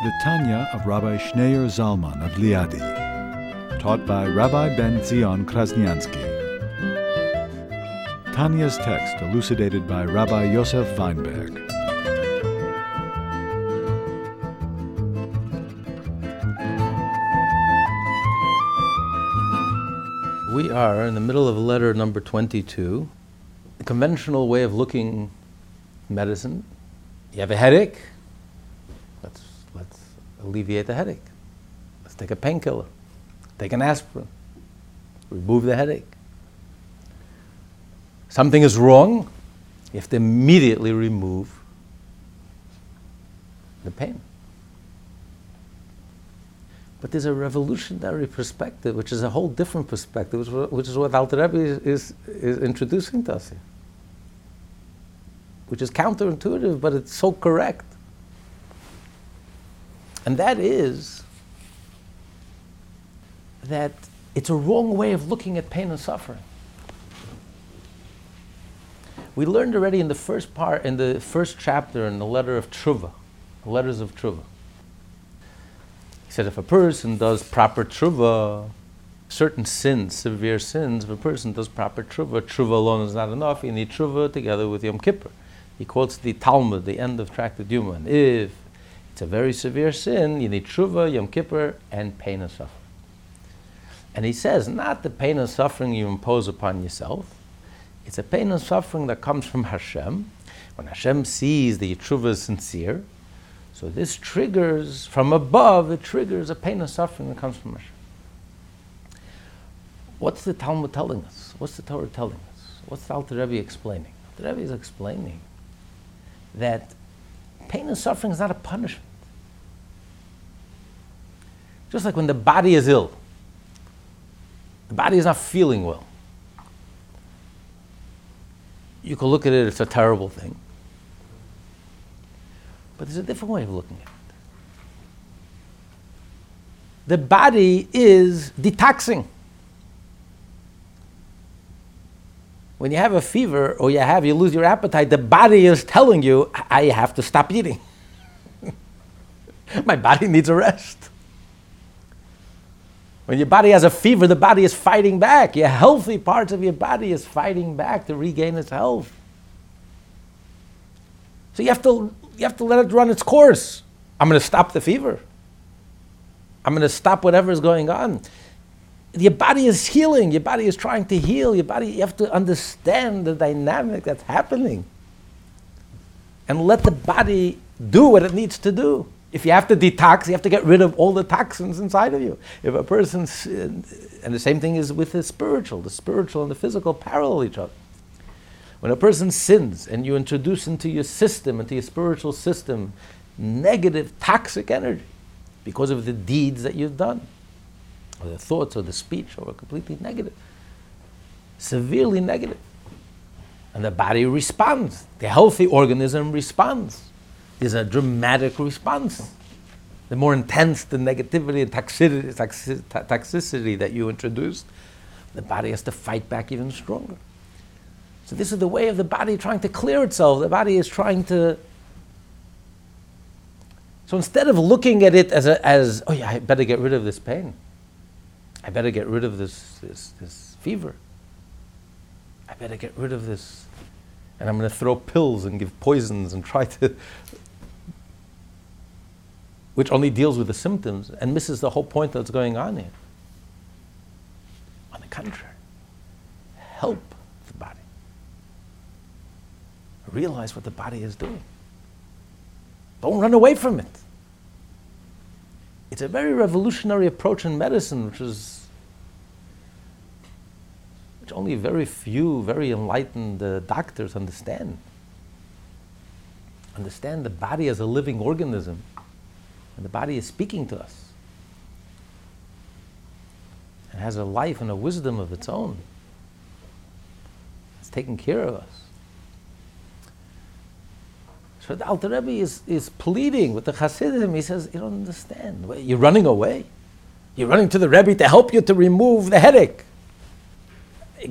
The Tanya of Rabbi Schneur Zalman of Liadi, taught by Rabbi Ben Zion Krasniansky. Tanya's text elucidated by Rabbi Yosef Weinberg. We are in the middle of letter number 22. The conventional way of looking medicine. You have a headache. Alleviate the headache. Let's take a painkiller. Take an aspirin. Remove the headache. Something is wrong. You have to immediately remove the pain. But there's a revolutionary perspective, which is a whole different perspective, which, is- which is what Alter Rebbe is, is, is introducing to us here. Which is counterintuitive, but it's so correct. And that is that it's a wrong way of looking at pain and suffering. We learned already in the first part, in the first chapter in the letter of Tshuva, letters of Tshuva. He said if a person does proper tshuva, certain sins, severe sins, if a person does proper tshuva, tshuva alone is not enough. You need tshuva together with Yom Kippur. He quotes the Talmud, the end of Tractate Yoma. And if it's a very severe sin, you need tshuva, Yom Kippur, and pain and suffering. And he says, not the pain and suffering you impose upon yourself. It's a pain and suffering that comes from Hashem. When Hashem sees the tshuva is sincere, so this triggers, from above, it triggers a pain and suffering that comes from Hashem. What's the Talmud telling us? What's the Torah telling us? What's the Alter Rebbe explaining? The Rebbe is explaining that pain and suffering is not a punishment. Just like when the body is ill, the body is not feeling well. You can look at it, it's a terrible thing. But there's a different way of looking at it. The body is detoxing. When you have a fever or you have you lose your appetite, the body is telling you, I have to stop eating. My body needs a rest. When your body has a fever, the body is fighting back. Your healthy parts of your body is fighting back to regain its health. So you have to you have to let it run its course. I'm going to stop the fever. I'm going to stop whatever is going on. Your body is healing. Your body is trying to heal. Your body, you have to understand the dynamic that's happening. And let the body do what it needs to do. If you have to detox, you have to get rid of all the toxins inside of you. If a person's, uh, and the same thing is with the spiritual, the spiritual and the physical parallel each other. When a person sins and you introduce into your system, into your spiritual system, negative, toxic energy because of the deeds that you've done, or the thoughts or the speech, or completely negative, severely negative. And the body responds. The healthy organism responds. There's a dramatic response. The more intense the negativity and toxicity, toxi- toxicity that you introduced, the body has to fight back even stronger. So this is the way of the body trying to clear itself. The body is trying to. So instead of looking at it as, a, as oh yeah, I better get rid of this pain. I better get rid of this, this, this fever. I better get rid of this. And I'm going to throw pills and give poisons and try to. Which only deals with the symptoms and misses the whole point that's going on here. On the contrary, help the body. Realize what the body is doing. Don't run away from it. It's a very revolutionary approach in medicine, which is which only very few, very enlightened uh, doctors understand. Understand the body as a living organism, and the body is speaking to us. It has a life and a wisdom of its own. It's taking care of us. So the Alter Rebbe is, is pleading with the Hasidim. He says, You don't understand. You're running away. You're running to the Rebbe to help you to remove the headache.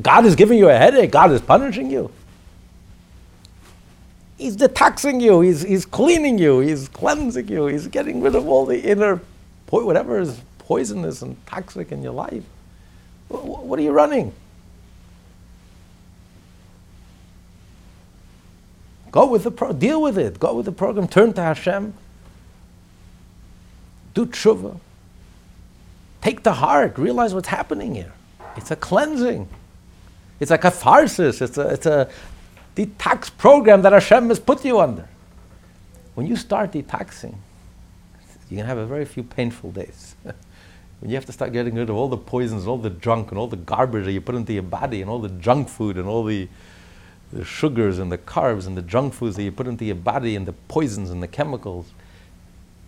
God is giving you a headache. God is punishing you. He's detoxing you. He's, he's cleaning you. He's cleansing you. He's getting rid of all the inner, whatever is poisonous and toxic in your life. What are you running? Go with the pro- deal with it. Go with the program. Turn to Hashem. Do tshuva. Take the heart. Realize what's happening here. It's a cleansing. It's a catharsis. It's a, it's a detox program that Hashem has put you under. When you start detoxing, you're going to have a very few painful days. when you have to start getting rid of all the poisons, all the junk, and all the garbage that you put into your body, and all the junk food, and all the, the sugars, and the carbs, and the junk foods that you put into your body, and the poisons, and the chemicals,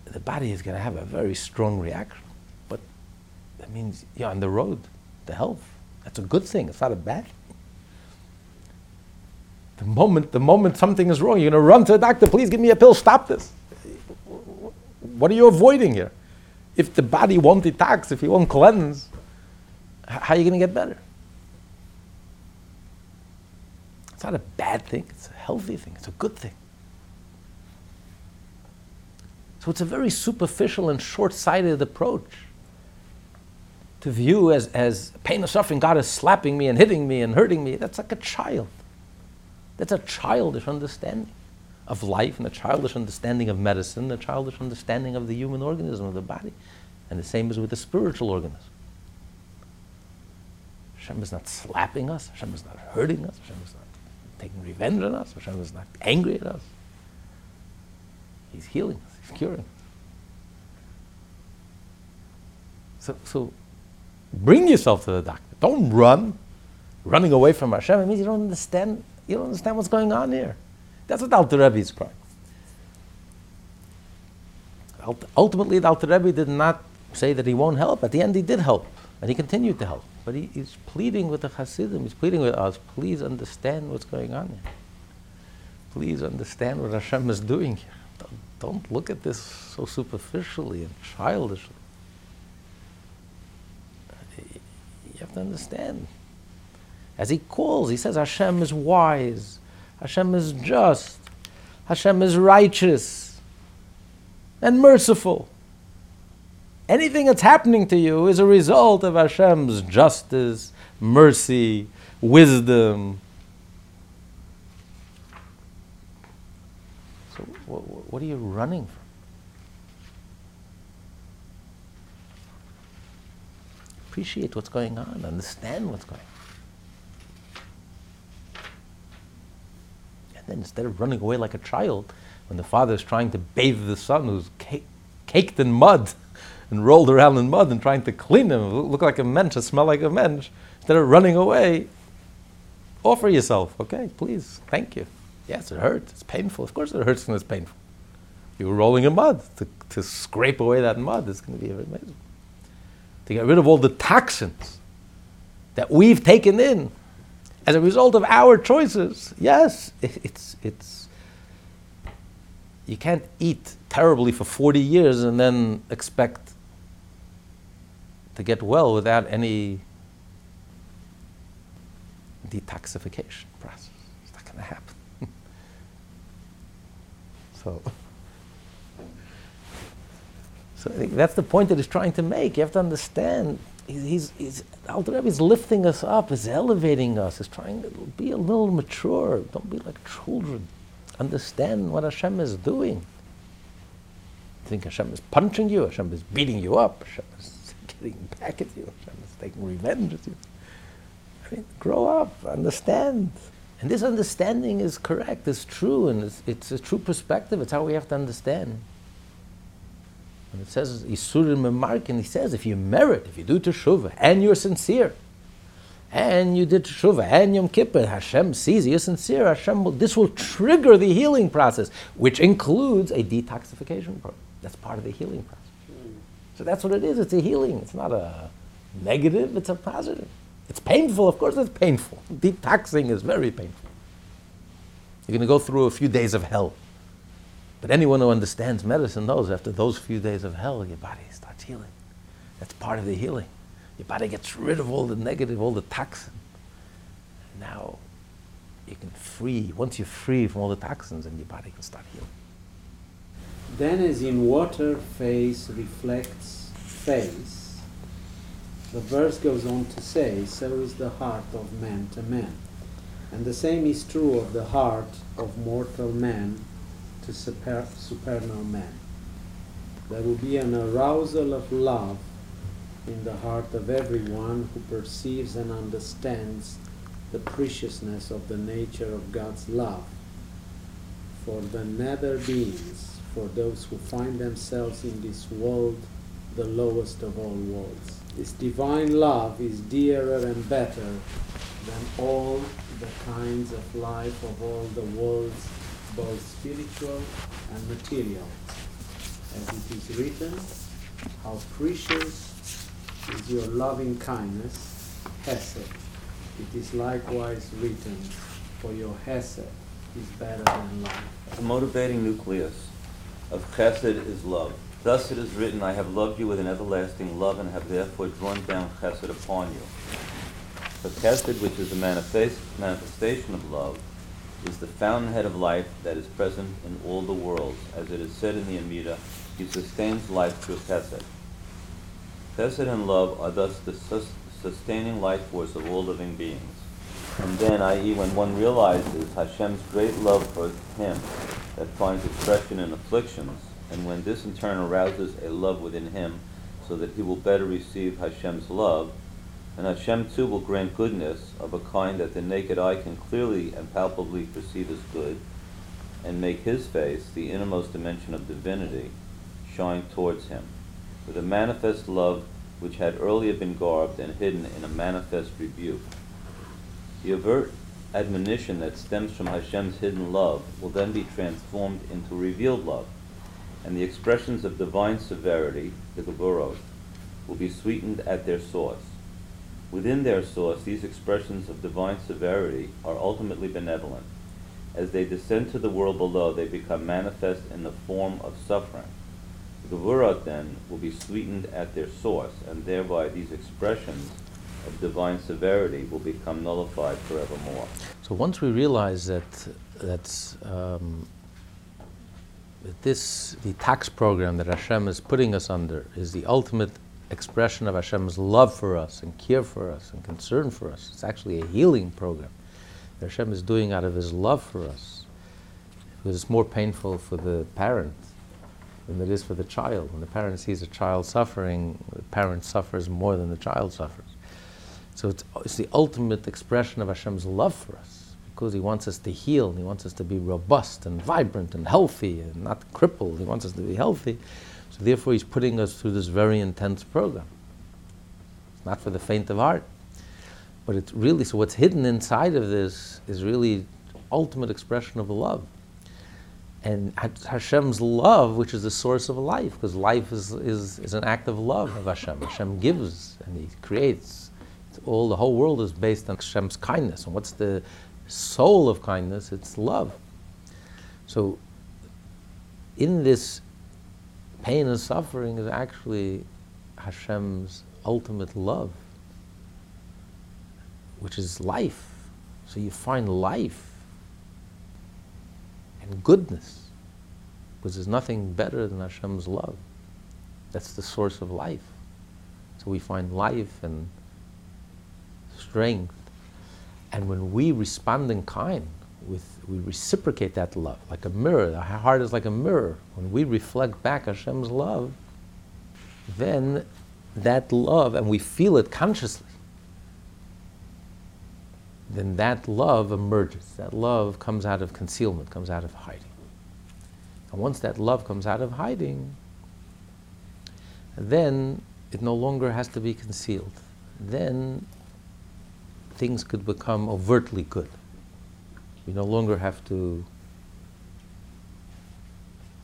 the body is going to have a very strong reaction. But that means you're on the road to health. That's a good thing, it's not a bad thing. The moment, the moment something is wrong, you're going to run to the doctor. Please give me a pill. Stop this. What are you avoiding here? If the body won't detox, if you won't cleanse, how are you going to get better? It's not a bad thing. It's a healthy thing. It's a good thing. So it's a very superficial and short-sighted approach to view as, as pain and suffering. God is slapping me and hitting me and hurting me. That's like a child. That's a childish understanding of life and a childish understanding of medicine, a childish understanding of the human organism, of the body. And the same is with the spiritual organism. Hashem is not slapping us, Hashem is not hurting us, Hashem is not taking revenge on us, Hashem is not angry at us. He's healing us, He's curing us. So, so bring yourself to the doctor. Don't run. Running away from Hashem, it means you don't understand you don't understand what's going on here. That's what Alter Rebbe is crying. Ultimately, the Alter Rebbe did not say that he won't help. At the end, he did help, and he continued to help. But he, he's pleading with the Hasidim, he's pleading with us, please understand what's going on here. Please understand what Hashem is doing here. Don't, don't look at this so superficially and childishly. You have to understand. As he calls, he says, Hashem is wise, Hashem is just, Hashem is righteous and merciful. Anything that's happening to you is a result of Hashem's justice, mercy, wisdom. So, what, what are you running from? Appreciate what's going on, understand what's going on. Instead of running away like a child, when the father is trying to bathe the son who's caked in mud and rolled around in mud and trying to clean him, look like a mensch, smell like a mensch, instead of running away, offer yourself. Okay, please, thank you. Yes, it hurts. It's painful. Of course it hurts and it's painful. You were rolling in mud. To, to scrape away that mud is going to be amazing. To get rid of all the toxins that we've taken in as a result of our choices. Yes, it's, it's, you can't eat terribly for 40 years and then expect to get well without any detoxification process. It's not going to happen. so, so I think that's the point that he's trying to make. You have to understand he's, he's Rebbe is lifting us up, is elevating us, is trying to be a little mature. Don't be like children. Understand what Hashem is doing. Think Hashem is punching you, Hashem is beating you up, Hashem is getting back at you, Hashem is taking revenge at you. I mean, grow up, understand. And this understanding is correct, it's true, and it's, it's a true perspective. It's how we have to understand. And it says Isurim Memark, and he says if you merit, if you do teshuvah, and you're sincere, and you did teshuvah, and Yom Kippur, Hashem sees you're sincere, Hashem will, this will trigger the healing process, which includes a detoxification program. That's part of the healing process. So that's what it is. It's a healing. It's not a negative, it's a positive. It's painful, of course it's painful. Detoxing is very painful. You're going to go through a few days of hell. But anyone who understands medicine knows after those few days of hell, your body starts healing. That's part of the healing. Your body gets rid of all the negative, all the toxin. Now you can free, once you're free from all the toxins, and your body can start healing. Then, as in water, face reflects face, the verse goes on to say, So is the heart of man to man. And the same is true of the heart of mortal man to super, supernal man. There will be an arousal of love in the heart of everyone who perceives and understands the preciousness of the nature of God's love for the nether beings, for those who find themselves in this world, the lowest of all worlds. This divine love is dearer and better than all the kinds of life of all the worlds, both spiritual and material. As it is written, how precious is your loving kindness, Hesed. It is likewise written, for your Hesed is better than life. The motivating nucleus of Chesed is love. Thus it is written, I have loved you with an everlasting love and have therefore drawn down Chesed upon you. But Chesed, which is a manifest, manifestation of love, is the fountainhead of life that is present in all the worlds. As it is said in the Amida, he sustains life through Chesed. Chesed and love are thus the sus- sustaining life force of all living beings. And then, i.e., when one realizes Hashem's great love for him that finds expression in afflictions, and when this in turn arouses a love within him so that he will better receive Hashem's love, and Hashem too will grant goodness of a kind that the naked eye can clearly and palpably perceive as good, and make his face, the innermost dimension of divinity, shine towards him, with a manifest love which had earlier been garbed and hidden in a manifest rebuke. The overt admonition that stems from Hashem's hidden love will then be transformed into revealed love, and the expressions of divine severity, the Gevurot, will be sweetened at their source. Within their source, these expressions of divine severity are ultimately benevolent. As they descend to the world below, they become manifest in the form of suffering. The Gevurot, then, will be sweetened at their source, and thereby these expressions of divine severity will become nullified forevermore. So once we realize that that's um, that this detox program that Hashem is putting us under is the ultimate expression of Hashem's love for us and care for us and concern for us. It's actually a healing program that Hashem is doing out of His love for us. Because it's more painful for the parent than it is for the child. When the parent sees a child suffering, the parent suffers more than the child suffers. So it's, it's the ultimate expression of Hashem's love for us because He wants us to heal, and He wants us to be robust and vibrant and healthy and not crippled. He wants us to be healthy. Therefore, He's putting us through this very intense program. It's not for the faint of heart. But it's really, so what's hidden inside of this is really ultimate expression of love. And Hashem's love, which is the source of life, because life is, is, is an act of love of Hashem. Hashem gives and He creates. It's all the whole world is based on Hashem's kindness. And what's the soul of kindness? It's love. So, in this pain and suffering is actually Hashem's ultimate love, which is life. So you find life and goodness, because there's nothing better than Hashem's love. That's the source of life. So we find life and strength. And when we respond in kind, with, we reciprocate that love like a mirror. Our heart is like a mirror. When we reflect back Hashem's love, then that love, and we feel it consciously, then that love emerges. That love comes out of concealment, comes out of hiding. And once that love comes out of hiding, then it no longer has to be concealed. Then things could become overtly good. We no longer have to.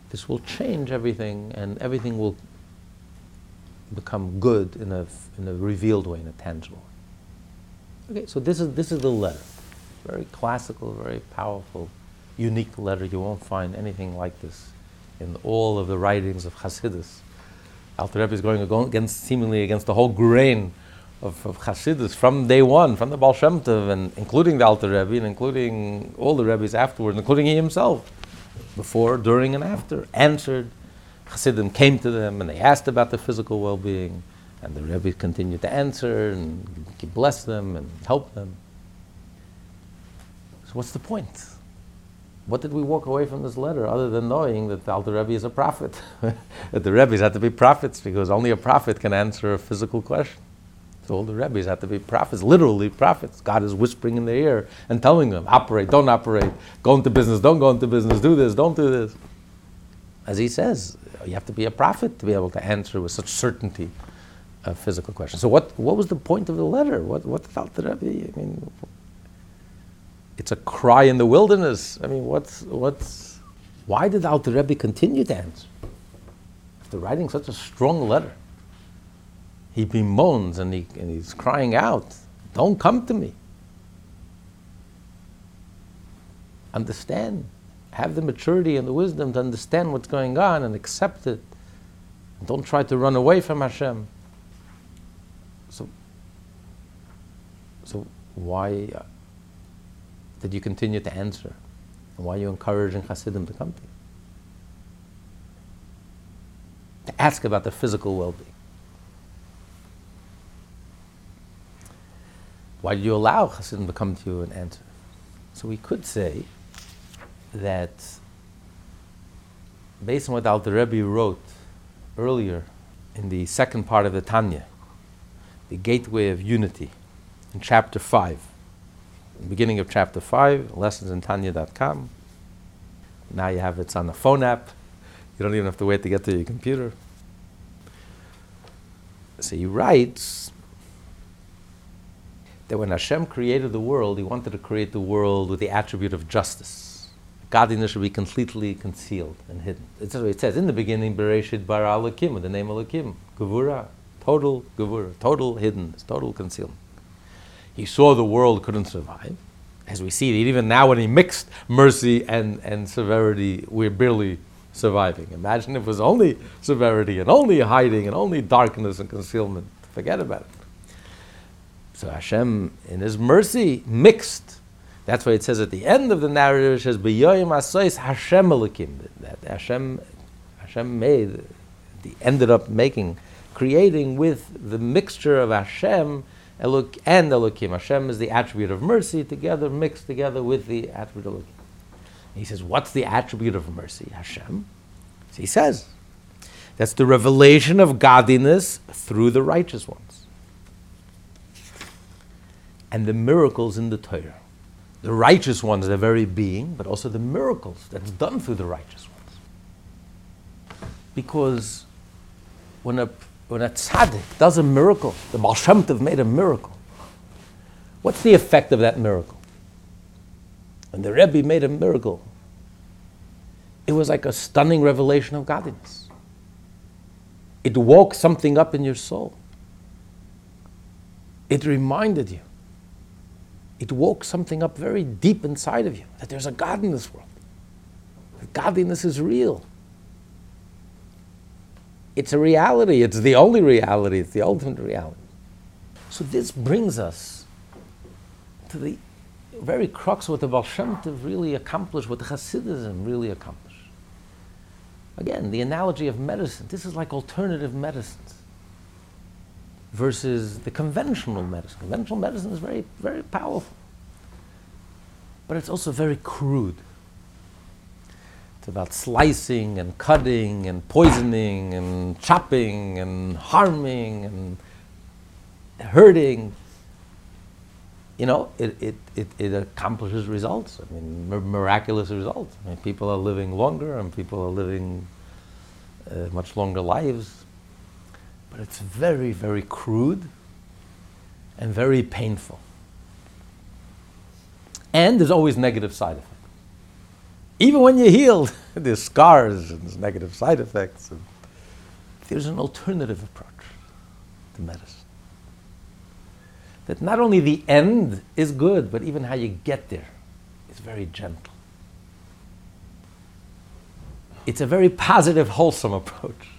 This will change everything, and everything will become good in a, in a revealed way, in a tangible way. Okay, so this is, this is the letter. Very classical, very powerful, unique letter. You won't find anything like this in all of the writings of Hasidus. Alter Rebbe is going against, seemingly against the whole grain of, of Hasidus from day one, from the Baal Shem Tov, and including the Alter Rebbe, and including all the Rebbes afterward, including he himself, before, during, and after, answered. Hasidim came to them and they asked about their physical well-being, and the Rebbe continued to answer and bless them and help them. So what's the point? What did we walk away from this letter other than knowing that the Alter Rebbe is a prophet? that the Rebbe's had to be prophets because only a prophet can answer a physical question. So all the rabbis have to be prophets, literally prophets. God is whispering in their ear and telling them, operate, don't operate, go into business, don't go into business, do this, don't do this. As he says, you have to be a prophet to be able to answer with such certainty a physical question. So what, what was the point of the letter? What, what felt the Rebbe? I mean, it's a cry in the wilderness. I mean, what's, what's, why did Alter Rebbe continue to answer? After writing such a strong letter he bemoans and, he, and he's crying out, Don't come to me. Understand. Have the maturity and the wisdom to understand what's going on and accept it. And Don't try to run away from Hashem. So, so why uh, did you continue to answer? And why are you encouraging Hasidim to come to you? To ask about their physical well being. Why did you allow Hasidim to come to you and answer? So we could say that based on what Alter Rebbe wrote earlier in the second part of the Tanya, the Gateway of Unity, in chapter 5, the beginning of chapter 5, lessonsintanya.com. Now you have it on the phone app. You don't even have to wait to get to your computer. So he writes that when Hashem created the world, He wanted to create the world with the attribute of justice. Godliness should be completely concealed and hidden. It's what it says in the beginning, Bereshit bara Elokim, with the name Elokim, Gevura, total Gevura, total hiddenness, total concealment. He saw the world couldn't survive. As we see, even now when he mixed mercy and, and severity, we're barely surviving. Imagine if it was only severity and only hiding and only darkness and concealment. Forget about it. So Hashem, in His mercy, mixed. That's why it says at the end of the narrative, it says, "B'yoyim asois Hashem Elokim." That Hashem, Hashem made, the, ended up making, creating with the mixture of Hashem Elok, and Elokim. Hashem is the attribute of mercy together, mixed together with the attribute of Elokim. He says, what's the attribute of mercy? Hashem. So he says, that's the revelation of godliness through the righteous ones and the miracles in the Torah. The righteous ones, their very being, but also the miracles that's done through the righteous ones. Because when a, when a tzaddik does a miracle, the Baal Shem Tov made a miracle, what's the effect of that miracle? When the Rebbe made a miracle, it was like a stunning revelation of godliness. It woke something up in your soul. It reminded you it woke something up very deep inside of you that there's a God in this world. That godliness is real. It's a reality. It's the only reality. It's the ultimate reality. So this brings us to the very crux of what the Baal Shem Tov really accomplished, what the Hasidism really accomplished. Again, the analogy of medicine. This is like alternative medicines versus the conventional medicine. Conventional medicine is very, very powerful, but it's also very crude. It's about slicing and cutting and poisoning and chopping and harming and hurting. You know, it, it, it, it accomplishes results. I mean, miraculous results. I mean, people are living longer and people are living uh, much longer lives but it's very, very crude and very painful. And there's always negative side effects. Even when you're healed, there's scars and there's negative side effects. there's an alternative approach. to medicine. That not only the end is good, but even how you get there is very gentle. It's a very positive, wholesome approach.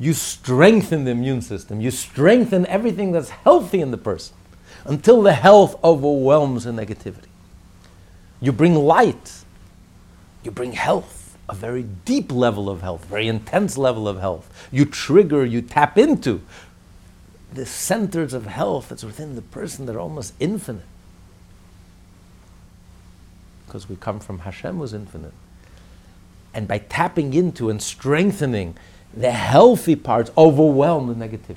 You strengthen the immune system, you strengthen everything that's healthy in the person until the health overwhelms the negativity. You bring light, you bring health, a very deep level of health, very intense level of health. You trigger, you tap into the centers of health that's within the person that are almost infinite. Because we come from Hashem who's infinite. And by tapping into and strengthening the healthy parts, overwhelm the negativity.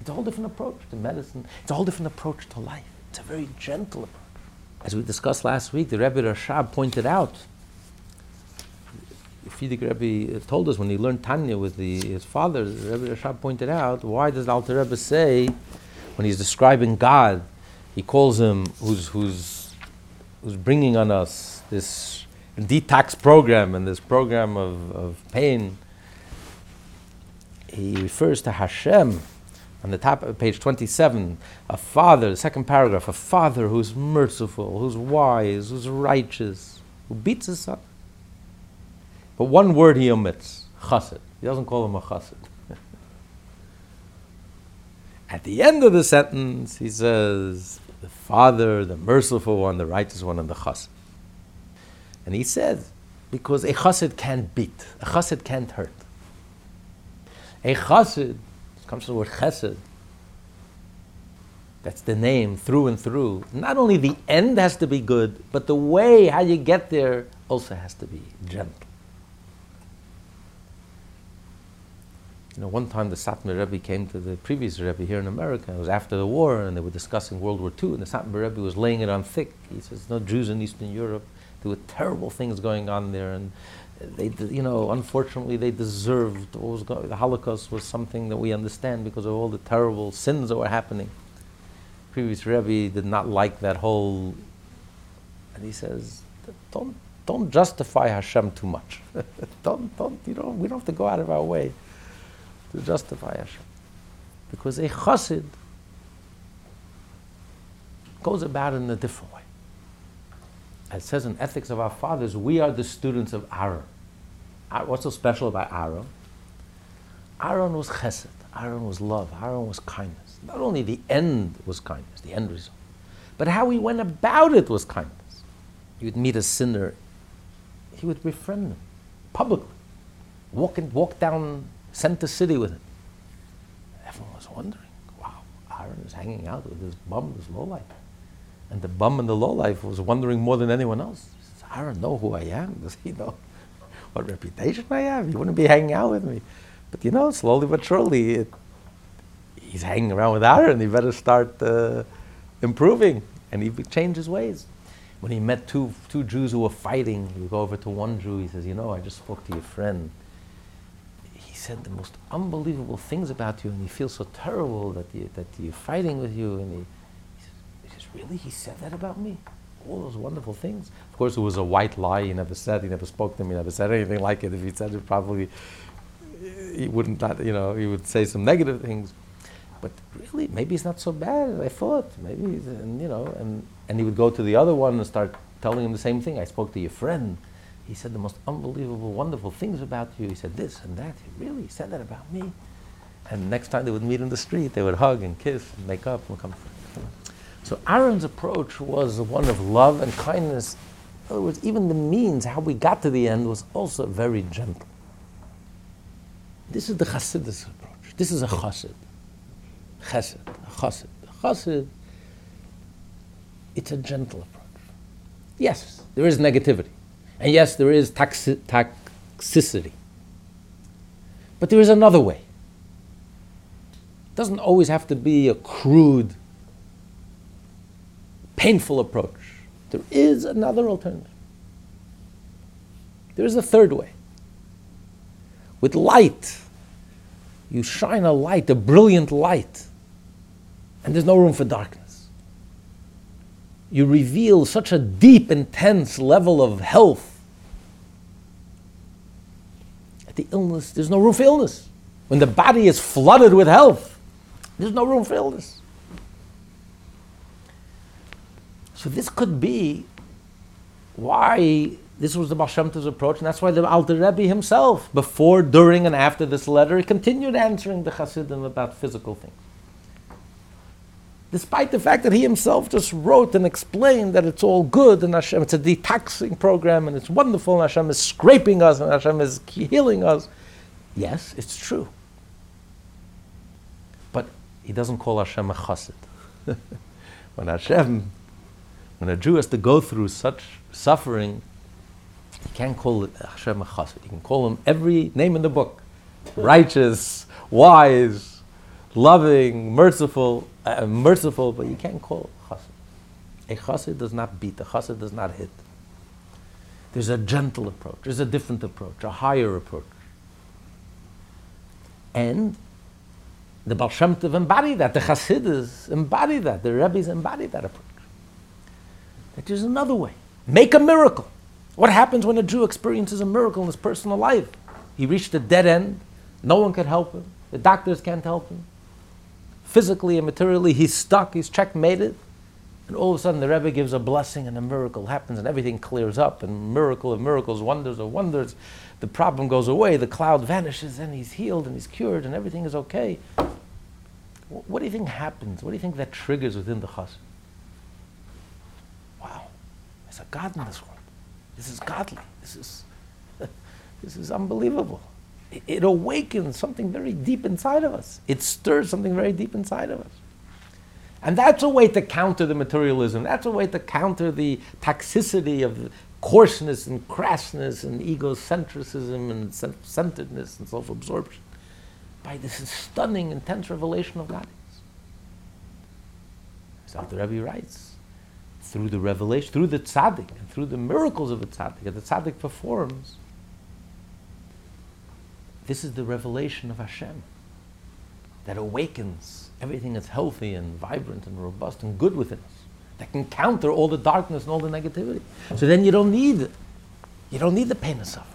It's a whole different approach to medicine. It's a whole different approach to life. It's a very gentle approach. As we discussed last week, the Rebbe Rashab pointed out, Frierdiker Rebbe uh, told us when he learned Tanya with the, his father, the Rebbe Rashab pointed out, why does the Alter Rebbe say, when he's describing God, he calls him, who's, who's, who's bringing on us this detox program and this program of, of pain, he refers to Hashem on the top of page 27, a father, the second paragraph, a father who's merciful, who's wise, who's righteous, who beats his son. But one word he omits, chassid. He doesn't call him a chassid. At the end of the sentence, he says, the father, the merciful one, the righteous one, and the chassid. And he says, because a chassid can't beat, a chassid can't hurt. A chassid comes from the word chesed. That's the name through and through. Not only the end has to be good, but the way how you get there also has to be gentle. You know, one time the Satmar Rebbe came to the previous Rebbe here in America. It was after the war, and they were discussing World War II, and the Satmar Rebbe was laying it on thick. He says, no Jews in Eastern Europe. There were terrible things going on there, and they, you know, unfortunately, they deserved what was going. The Holocaust was something that we understand because of all the terrible sins that were happening. Previous Rebbe did not like that whole, and he says, "Don't, don't justify Hashem too much. don't, don't, you know, we don't have to go out of our way to justify Hashem, because a chassid goes about in a different way." It says in Ethics of Our Fathers, we are the students of Aaron. What's so special about Aaron? Aaron was chesed. Aaron was love. Aaron was kindness. Not only the end was kindness, the end result, but how he went about it was kindness. He would meet a sinner, he would befriend them publicly, walk, in, walk down Center City with him. Everyone was wondering, wow, Aaron is hanging out with this bum, this lowlife. And the bum in the lowlife was wondering more than anyone else. Says, Aaron know who I am. Does he know what reputation I have? He wouldn't be hanging out with me. But you know, slowly but surely, it, he's hanging around with Aaron. He better start uh, improving. And he changed his ways. When he met two, two Jews who were fighting, he would go over to one Jew. He says, You know, I just spoke to your friend. He said the most unbelievable things about you, and he feels so terrible that, you, that you're fighting with you. And he, says, Really? He said that about me? All those wonderful things. Of course, it was a white lie. He never said, he never spoke to me, he never said anything like it. If he said it, probably he wouldn't, not, you know, he would say some negative things. But really, maybe it's not so bad as I thought. Maybe, and, you know, and, and he would go to the other one and start telling him the same thing. I spoke to your friend. He said the most unbelievable, wonderful things about you. He said this and that. He really said that about me. And next time they would meet in the street, they would hug and kiss and make up and come. So Aaron's approach was one of love and kindness. In other words, even the means, how we got to the end, was also very gentle. This is the Hasidus approach. This is a Chassid. Chesed, a Chassid. A Chassid, it's a gentle approach. Yes, there is negativity. And yes, there is toxi- toxicity. But there is another way. It doesn't always have to be a crude painful approach. There is another alternative. There is a third way. With light, you shine a light, a brilliant light, and there's no room for darkness. You reveal such a deep, intense level of health. At the illness, there's no room for illness. When the body is flooded with health, There's no room for illness. So this could be why this was the Shem approach, and that's why the Alter Rebbe himself, before, during, and after this letter, he continued answering the Hasidim about physical things. Despite the fact that he himself just wrote and explained that it's all good and Hashem, it's a detoxing program and it's wonderful and Hashem is scraping us and Hashem is healing us. Yes, it's true. But he doesn't call Hashem a chassid. when Hashem, when a Jew has to go through such suffering, you can't call it Hashem chassid. You can call him every name in the book righteous, wise, loving, merciful, uh, merciful, but you can't call chassid. A chassid does not beat, a chassid does not hit. There's a gentle approach, there's a different approach, a higher approach. And the Baal Shem Tov embody that, the Hasidus embody that, the Rebbe's embody that approach. That there's another way. Make a miracle. What happens when a Jew experiences a miracle in his personal life? He reached a dead end. No one can help him. The doctors can't help him. Physically and materially, he's stuck. He's checkmated. And all of a sudden, the Rebbe gives a blessing, and a miracle happens, and everything clears up. And miracle of miracles, wonders of wonders. The problem goes away. The cloud vanishes, and he's healed, and he's cured, and everything is okay. What do you think happens? What do you think that triggers within the chassid? There's a God in this world. This is godly. This is, this is unbelievable. It, it awakens something very deep inside of us. It stirs something very deep inside of us. And that's a way to counter the materialism. That's a way to counter the toxicity of coarseness and crassness and egocentrism and self-centeredness and self-absorption by this stunning, intense revelation of God. As the Rebbe writes, through the revelation, through the tzaddik, and through the miracles of the tzaddik that the tzaddik performs, this is the revelation of Hashem that awakens everything that's healthy and vibrant and robust and good within us, that can counter all the darkness and all the negativity. So then you don't need, you don't need the pain and suffering.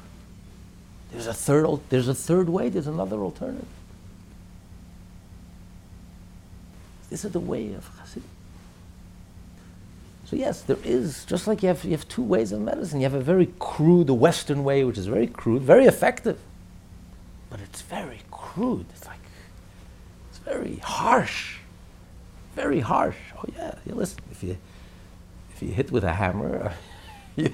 There's a third, there's a third way. There's another alternative. This is the way of Chassidus. So yes, there is just like you have you have two ways of medicine. You have a very crude, the Western way, which is very crude, very effective, but it's very crude. It's like it's very harsh, very harsh. Oh yeah, you listen. If you if you hit with a hammer, you,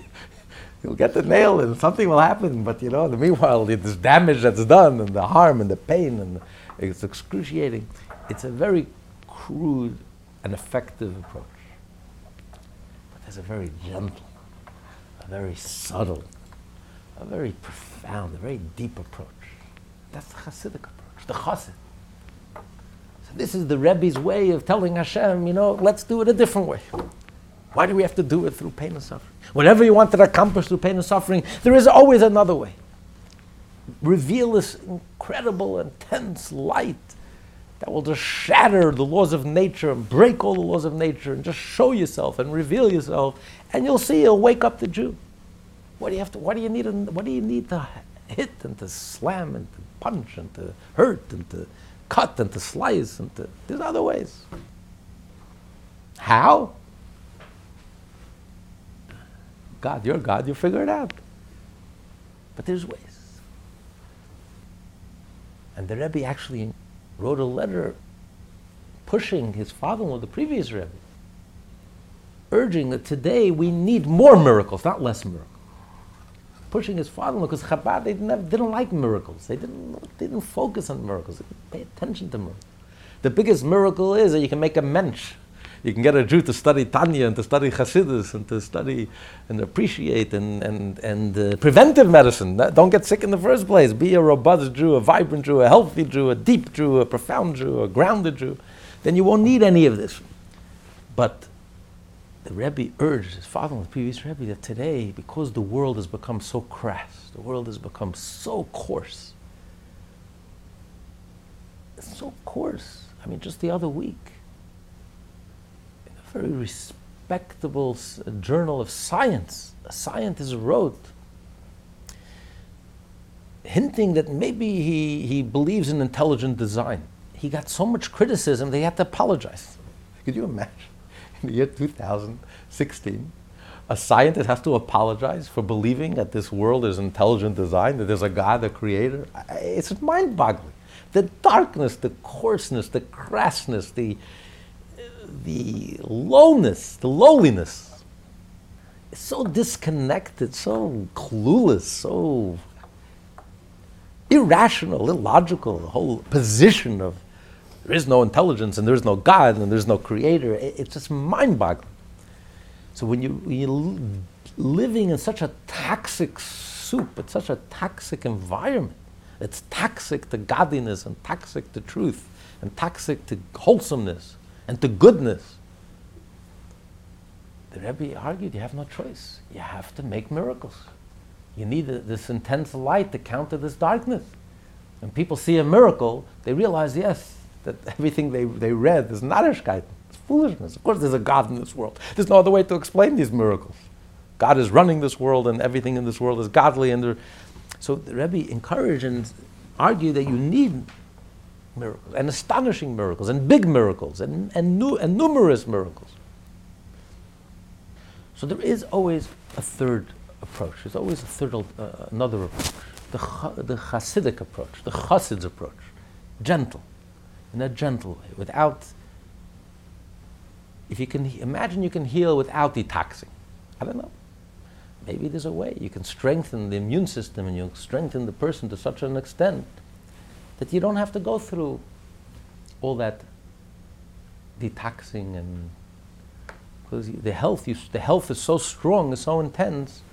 you'll get the nail and something will happen. But you know, in the meanwhile, there's damage that's done and the harm and the pain and it's excruciating. It's a very crude and effective approach is a very gentle, a very subtle, a very profound, a very deep approach. That's the Hasidic approach, the Chassid. So this is the Rebbe's way of telling Hashem, you know, let's do it a different way. Why do we have to do it through pain and suffering? Whatever you want to accomplish through pain and suffering, there is always another way. Reveal this incredible, intense light that will just shatter the laws of nature and break all the laws of nature and just show yourself and reveal yourself, and you'll see you'll wake up the Jew. What do you have to? What do you need? What do you need to hit and to slam and to punch and to hurt and to cut and to slice and to? There's other ways. How? God, you're God. You figure it out. But there's ways. And the Rebbe actually wrote a letter pushing his father-in-law, the previous Rebbe, urging that today we need more miracles, not less miracles. Pushing his father-in-law because Chabad they didn't, have, didn't like miracles. They didn't, they didn't focus on miracles. They didn't pay attention to miracles. The biggest miracle is that you can make a mensch you can get a Jew to study Tanya and to study Hasidus and to study and appreciate and, and, and uh, preventive medicine. Don't get sick in the first place. Be a robust Jew, a vibrant Jew, a healthy Jew, a deep Jew, a profound Jew, a grounded Jew. Then you won't need any of this. But the Rebbe urged his father, the previous Rebbe, that today, because the world has become so crass, the world has become so coarse, so coarse. I mean, just the other week, very respectable uh, journal of science. A scientist wrote, hinting that maybe he, he believes in intelligent design. he got so much criticism they had to apologize. Could you imagine? In the year 2016, a scientist has to apologize for believing that this world is intelligent design, that there's a God, a creator. It's mind boggling. The darkness, the coarseness, the crassness, the, the lowness, the lowliness. It's so disconnected, so clueless, so irrational, illogical, the whole position of there is no intelligence and there's no God and there's no creator. It's just mind boggling. So when, you, when you're living in such a toxic soup, it's such a toxic environment, it's toxic to godliness and toxic to truth and toxic to wholesomeness and to goodness. The Rebbe argued you have no choice. You have to make miracles. You need a, this intense light to counter this darkness. When people see a miracle, they realize, yes, that everything they, they read is not it's foolishness. Of course, there's a God in this world. There's no other way to explain these miracles. God is running this world, and everything in this world is godly. And so the Rebbe encouraged and argued that you need miracles, and astonishing miracles, and big miracles, and, and, nu- and numerous miracles. So there is always a third approach. There's always a third, uh, another approach. The, the Hasidic approach, the Chasid's approach, gentle, in a gentle way, without if you can imagine you can heal without detoxing. I don't know. Maybe there's a way. You can strengthen the immune system and you strengthen the person to such an extent that you don't have to go through all that detoxing and because the health you, the health is so strong, is so intense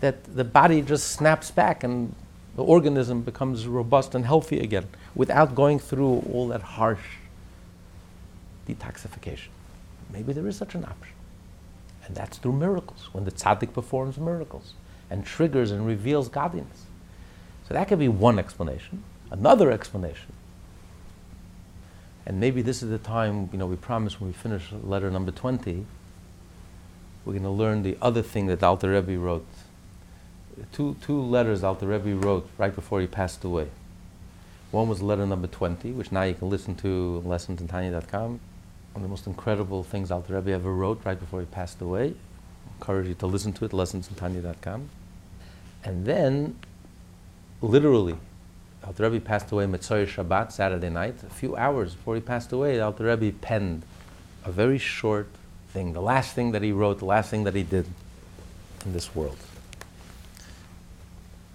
that the body just snaps back and the organism becomes robust and healthy again without going through all that harsh detoxification. Maybe there is such an option. And that's through miracles, when the tzaddik performs miracles and triggers and reveals godliness. So that could be one explanation. Another explanation, and maybe this is the time, you know, we promise when we finish letter number 20, we're going to learn the other thing that Alter Rebbe wrote. Two, two letters Alter Rebbe wrote right before he passed away. One was letter number 20, which now you can listen to lessonsintanya.com one of the most incredible things Alter Rebbe ever wrote right before he passed away. Encourage you to listen to it, lessonsintanya.com. And then, literally, Alter Rebbe passed away Motzei Shabbat, Saturday night. A few hours before he passed away, Alter Rebbe penned a very short thing, the last thing that he wrote, the last thing that he did in this world.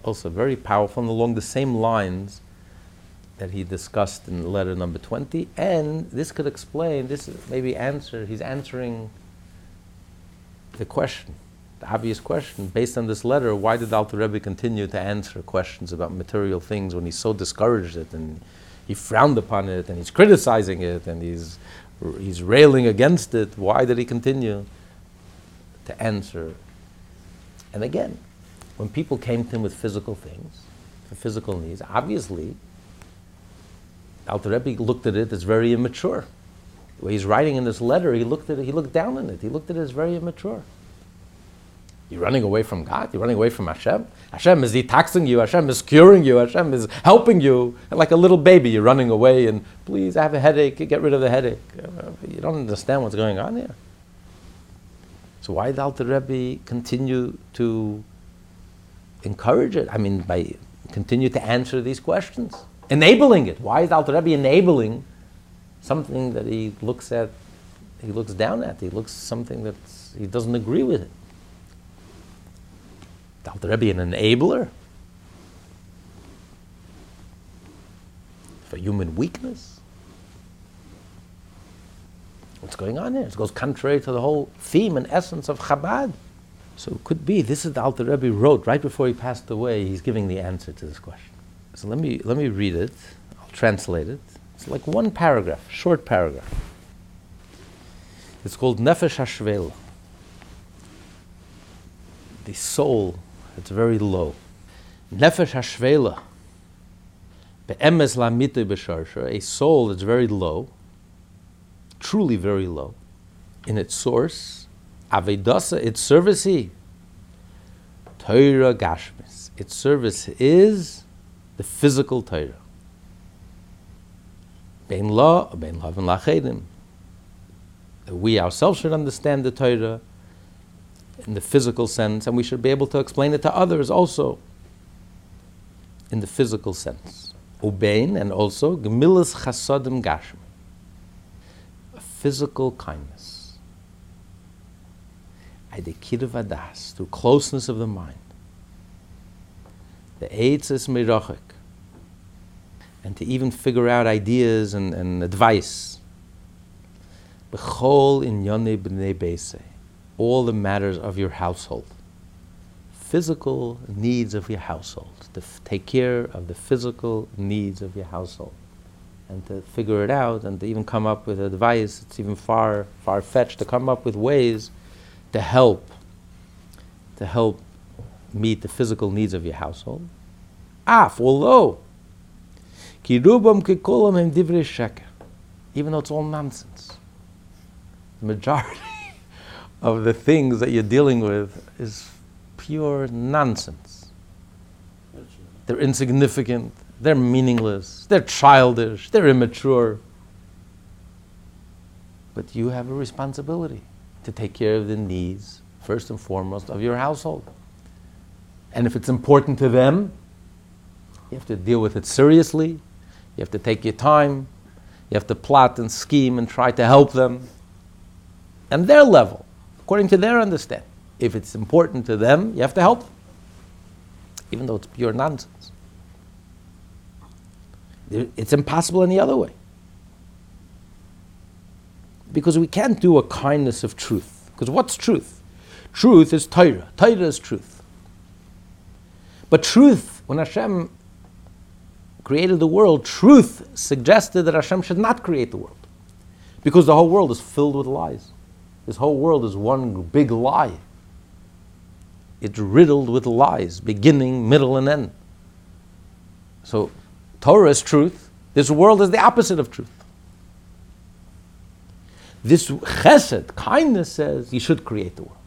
Also very powerful and along the same lines that he discussed in letter number 20, and this could explain, this maybe answer, he's answering the question, the obvious question. Based on this letter, why did Alter Rebbe continue to answer questions about material things when he so discouraged it and he frowned upon it and he's criticizing it and he's, he's railing against it? Why did he continue to answer? And again, when people came to him with physical things, for physical needs, obviously Alter Rebbe looked at it as very immature. The way he's writing in this letter, he looked at it, he looked down on it. He looked at it as very immature. You're running away from God. You're running away from Hashem. Hashem is detoxing you. Hashem is curing you. Hashem is helping you. And like a little baby, you're running away and please, I have a headache. Get rid of the headache. Uh, you don't understand what's going on here. So why did Alter Rebbe continue to encourage it? I mean, by continue to answer these questions enabling it. Why is Alter Rebbe enabling something that he looks at, he looks down at, he looks something that he doesn't agree with it? Is Alter Rebbe an enabler for human weakness? What's going on here? It goes contrary to the whole theme and essence of Chabad. So it could be this is the Alter Rebbe wrote right before he passed away. He's giving the answer to this question. So let me, let me read it. I'll translate it. It's like one paragraph, short paragraph. It's called Nefesh Hashvela. The soul, it's very low. Nefesh Hashvela. Be'emes la'mitoi b'sharsha. A soul that's very low, truly very low, in its source. Avedasa, its service. Torah Gashmis. Its service is the physical Torah. Bein la, bein lav and we ourselves should understand the Torah in the physical sense, and we should be able to explain it to others also in the physical sense. Ubein, and also gemilas chasadim gashmi. A physical kindness. Aidekir vadas, through closeness of the mind. The eitz is mirachik. And to even figure out ideas and, and advice. B'chol in yone b'nei. All the matters of your household. Physical needs of your household. To f- take care of the physical needs of your household. And to figure it out and to even come up with advice. It's even far, far fetched to come up with ways to help, to help meet the physical needs of your household. Af, although, ki rubam ki kolam divrei sheker, even though it's all nonsense. The majority of the things that you're dealing with is pure nonsense. They're insignificant, they're meaningless, they're childish, they're immature. But you have a responsibility to take care of the needs, first and foremost, of your household. And if it's important to them, you have to deal with it seriously. You have to take your time. You have to plot and scheme and try to help them. And their level, according to their understanding. If it's important to them, you have to help even though it's pure nonsense. It's impossible any other way. Because we can't do a kindness of truth. Because what's truth? Truth is Torah. Torah is truth. But truth, when Hashem created the world, truth suggested that Hashem should not create the world. Because the whole world is filled with lies. This whole world is one big lie. It's riddled with lies, beginning, middle, and end. So, Torah is truth. This world is the opposite of truth. This chesed, kindness, says you should create the world.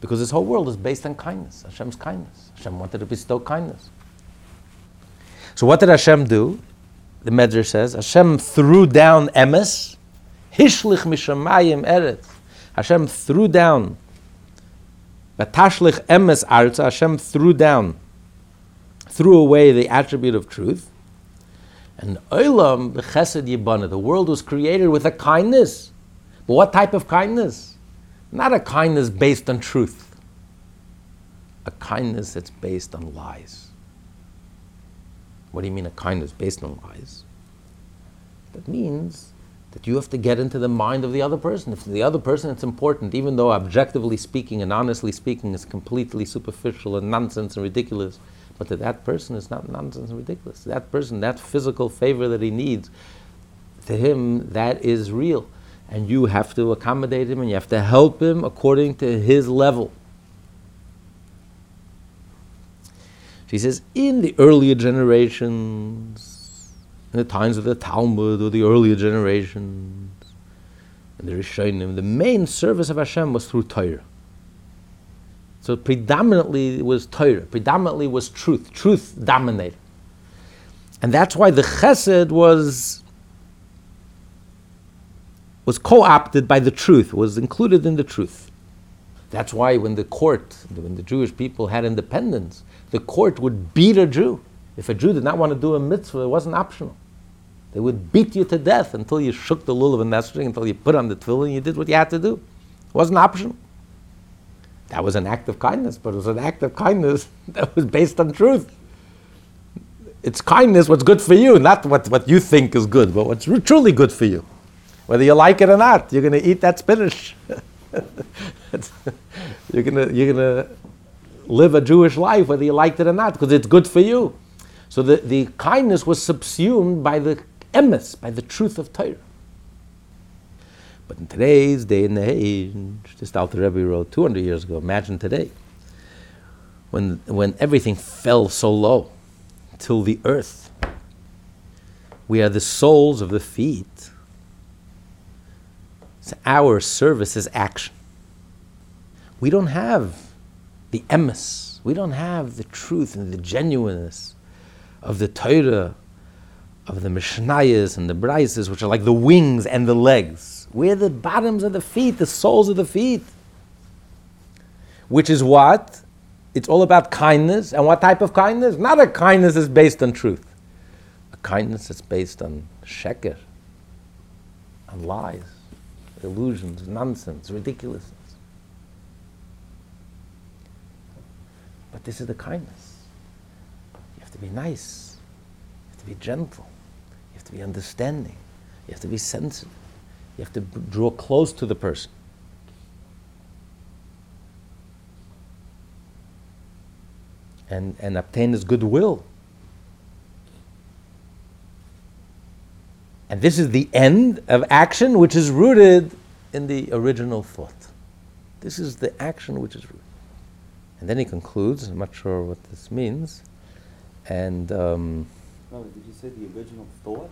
Because this whole world is based on kindness, Hashem's kindness. Hashem wanted to bestow kindness. So what did Hashem do? The Medrash says, Hashem threw down emes, hishlich mishamayim eretz. Hashem threw down, batashlich emes arza, Hashem threw down, threw away the attribute of truth. And olam b'chesed yibana, the world was created with a kindness. But what type of kindness? Not a kindness based on truth, a kindness that's based on lies. What do you mean a kindness based on lies? That means that you have to get into the mind of the other person. If the other person it's important, even though objectively speaking and honestly speaking is completely superficial and nonsense and ridiculous, but that that person is not nonsense and ridiculous. That person, that physical favor that he needs, to him that is real. And you have to accommodate him and you have to help him according to his level. She says, in the earlier generations, in the times of the Talmud or the earlier generations, and the Rishonim, the main service of Hashem was through Torah. So predominantly it was Torah, predominantly was truth. Truth dominated. And that's why the chesed was was co-opted by the truth, was included in the truth. That's why when the court, when the Jewish people had independence, the court would beat a Jew. If a Jew did not want to do a mitzvah, it wasn't optional. They would beat you to death until you shook the lulav and nesting, until you put on the tefillin, you did what you had to do. It wasn't optional. That was an act of kindness, but it was an act of kindness that was based on truth. It's kindness what's good for you, not what, what you think is good, but what's truly good for you. Whether you like it or not, you're going to eat that spinach. you're going you're to live a Jewish life, whether you liked it or not, because it's good for you. So the, the kindness was subsumed by the emes, by the truth of Torah. But in today's day and age, just Alter Rebbe wrote 200 years ago, imagine today, when, when everything fell so low till the earth, we are the soles of the feet. So our service is action. We don't have the emes, we don't have the truth and the genuineness of the Torah, of the Mishnayos and the Braisos, which are like the wings and the legs. We're the bottoms of the feet, the soles of the feet. Which is what? It's all about kindness. And what type of kindness? Not a kindness that's based on truth. A kindness that's based on sheker, on lies, illusions, nonsense, ridiculousness. But this is the kindness. To be nice. You have to be gentle. You have to be understanding. You have to be sensitive. You have to b- draw close to the person. And, and obtain his goodwill. And this is the end of action which is rooted in the original thought. This is the action which is rooted. And then he concludes, I'm not sure what this means, and um, No, did you say the original thought?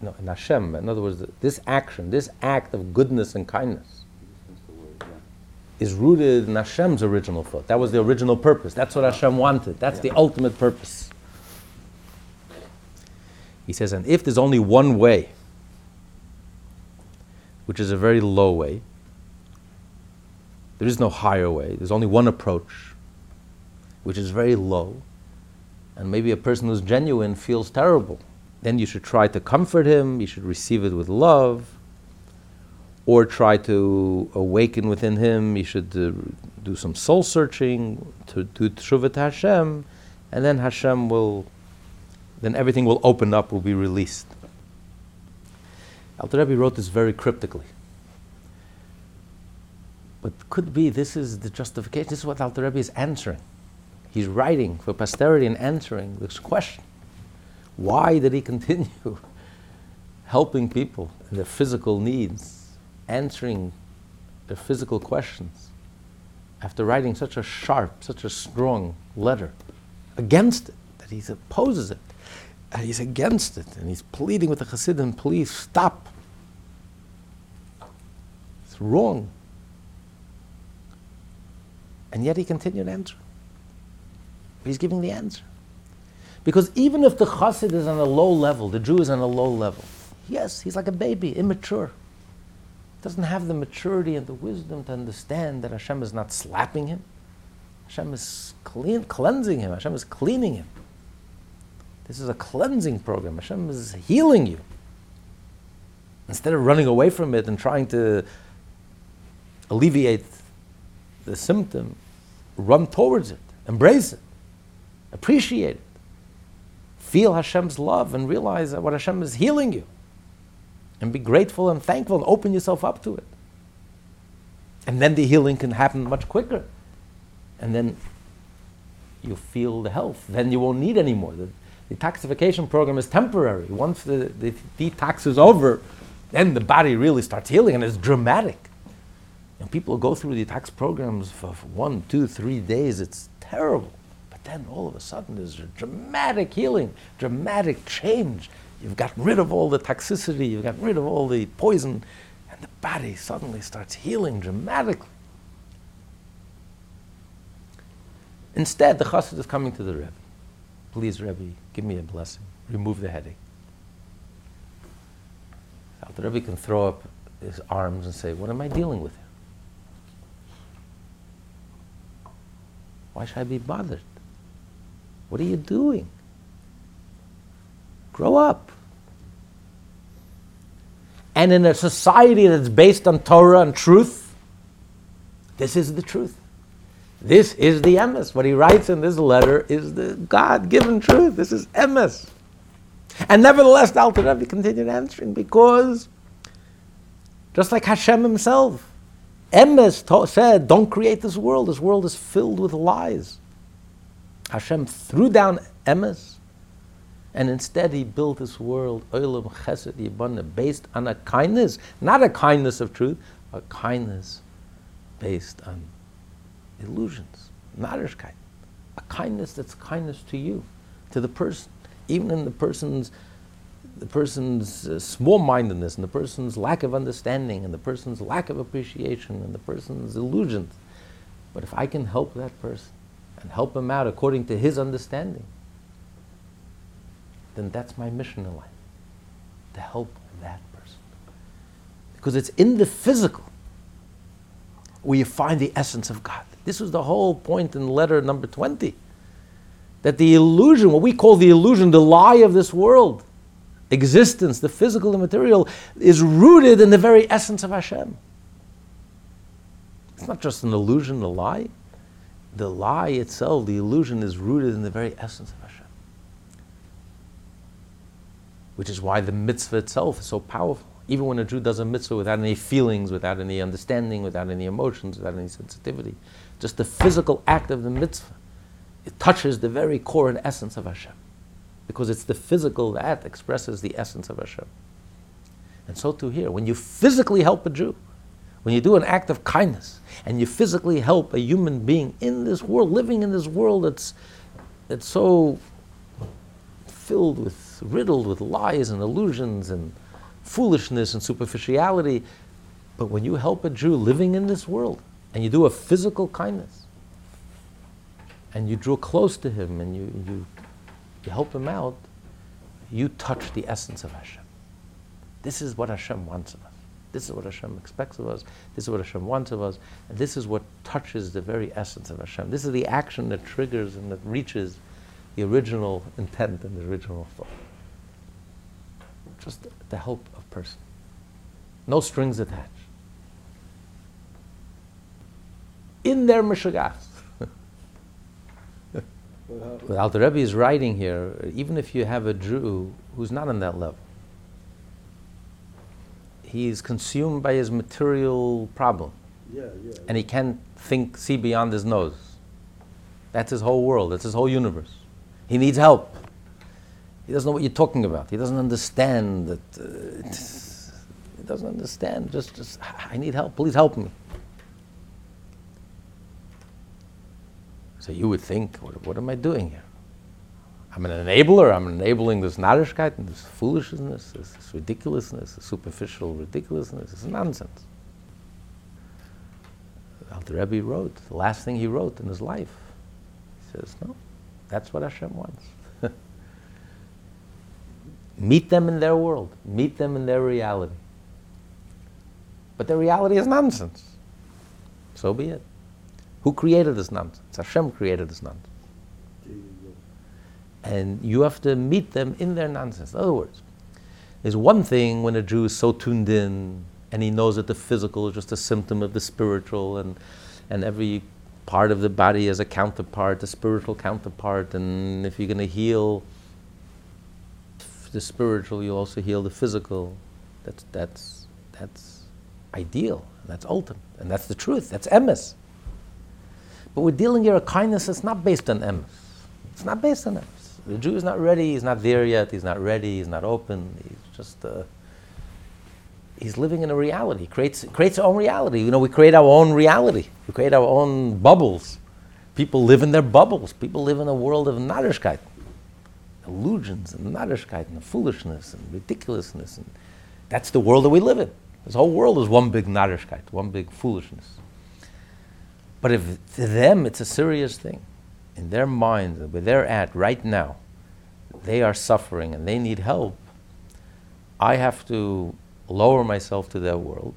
no, in Hashem, in other words, this action, this act of goodness and kindness You just missed the word, yeah. is rooted in Hashem's original thought. That was the original purpose. That's what Hashem wanted. That's the ultimate purpose. He says, and if there's only one way, which is a very low way, there is no higher way, there's only one approach, which is very low, and maybe a person who's genuine feels terrible, then you should try to comfort him, you should receive it with love, or try to awaken within him. You should uh, do some soul searching to do tshuva to Hashem, and then Hashem will, then everything will open up, will be released. Alter Rebbe wrote this very cryptically. But could be this is the justification. This is what Alter Rebbe is answering. He's writing for posterity and answering this question. Why did he continue helping people in their physical needs, answering their physical questions, after writing such a sharp, such a strong letter against it, that he opposes it, and he's against it, and he's pleading with the Hasidim, please stop. It's wrong. And yet he continued answering. He's giving the answer. Because even if the chassid is on a low level, the Jew is on a low level, yes, he's like a baby, immature. Doesn't have the maturity and the wisdom to understand that Hashem is not slapping him. Hashem is clean, cleansing him. Hashem is cleaning him. This is a cleansing program. Hashem is healing you. Instead of running away from it and trying to alleviate the symptom, run towards it, embrace it, appreciate it. Feel Hashem's love and realize what Hashem is healing you. And be grateful and thankful and open yourself up to it. And then the healing can happen much quicker. And then you feel the health. Then you won't need any more. The detoxification program is temporary. Once the, the detox is over, then the body really starts healing and it's dramatic. And people go through the detox programs for one, two, three days. It's terrible. Then all of a sudden there's a dramatic healing, dramatic change. You've got rid of all the toxicity, you've got rid of all the poison, and the body suddenly starts healing dramatically. Instead, the chassid is coming to the Rebbe. Please, Rebbe, give me a blessing. Remove the headache. Now, the Rebbe can throw up his arms and say, What am I dealing with here? Why should I be bothered? What are you doing? Grow up. And in a society that's based on Torah and truth, this is the truth. This is the emes. What he writes in this letter is the God given truth. This is emes. And nevertheless, the Alter Rebbe continued answering because, just like Hashem himself, Emes said, Don't create this world. This world is filled with lies. Hashem threw down Emes, and instead he built this world, Olam Chesed Yibana, based on a kindness, not a kindness of truth, a kindness based on illusions, narishkeit. A kindness that's kindness to you, to the person, even in the person's the person's uh, small-mindedness and the person's lack of understanding and the person's lack of appreciation and the person's illusions. But if I can help that person and help him out according to his understanding, then that's my mission in life. to help that person. Because it's in the physical where you find the essence of God. This was the whole point in letter number 20. That the illusion, what we call the illusion, the lie of this world, existence, the physical, the material, is rooted in the very essence of Hashem. It's not just an illusion, a lie. The lie itself, the illusion, is rooted in the very essence of Hashem. Which is why the mitzvah itself is so powerful. Even when a Jew does a mitzvah without any feelings, without any understanding, without any emotions, without any sensitivity, just the physical act of the mitzvah, it touches the very core and essence of Hashem. Because it's the physical that expresses the essence of Hashem. And so too here, when you physically help a Jew, when you do an act of kindness, and you physically help a human being in this world, living in this world that's, that's so filled with, riddled with lies and illusions and foolishness and superficiality. But when you help a Jew living in this world and you do a physical kindness and you draw close to him and you, you, you help him out, you touch the essence of Hashem. This is what Hashem wants of us. This is what Hashem expects of us. This is what Hashem wants of us. And this is what touches the very essence of Hashem. This is the action that triggers and that reaches the original intent and the original thought. Just the help of person. No strings attached. In their mishagas. what Alter Rebbe is writing here, even if you have a Jew who's not on that level, he's consumed by his material problem. Yeah, yeah. And he can't think, see beyond his nose. That's his whole world, that's his whole universe. He needs help. He doesn't know what you're talking about. He doesn't understand that. Uh, he doesn't understand. Just, just, I need help. Please help me. So you would think, what, what am I doing here? I'm an enabler. I'm enabling this narishkeit and this foolishness, this, this ridiculousness, this superficial ridiculousness. This nonsense. Alter Rebbe wrote, the last thing he wrote in his life. He says, no, that's what Hashem wants. Meet them in their world. Meet them in their reality. But their reality is nonsense. So be it. Who created this nonsense? Hashem created this nonsense. And you have to meet them in their nonsense. In other words, there's one thing when a Jew is so tuned in and he knows that the physical is just a symptom of the spiritual and, and every part of the body is a counterpart, a spiritual counterpart, and if you're going to heal the spiritual, you also heal the physical. That's, that's, that's ideal, that's ultimate, and that's the truth, that's emes. But we're dealing here a kindness that's not based on emes. It's not based on emes. The Jew is not ready, he's not there yet, he's not ready, he's not open, he's just, uh, he's living in a reality. He creates, creates our own reality. You know, we create our own reality. We create our own bubbles. People live in their bubbles. People live in a world of narishkeit, illusions and narishkeit and foolishness and ridiculousness. And that's the world that we live in. This whole world is one big narishkeit, one big foolishness. But if to them it's a serious thing, in their minds, where they're at right now, they are suffering and they need help, I have to lower myself to their world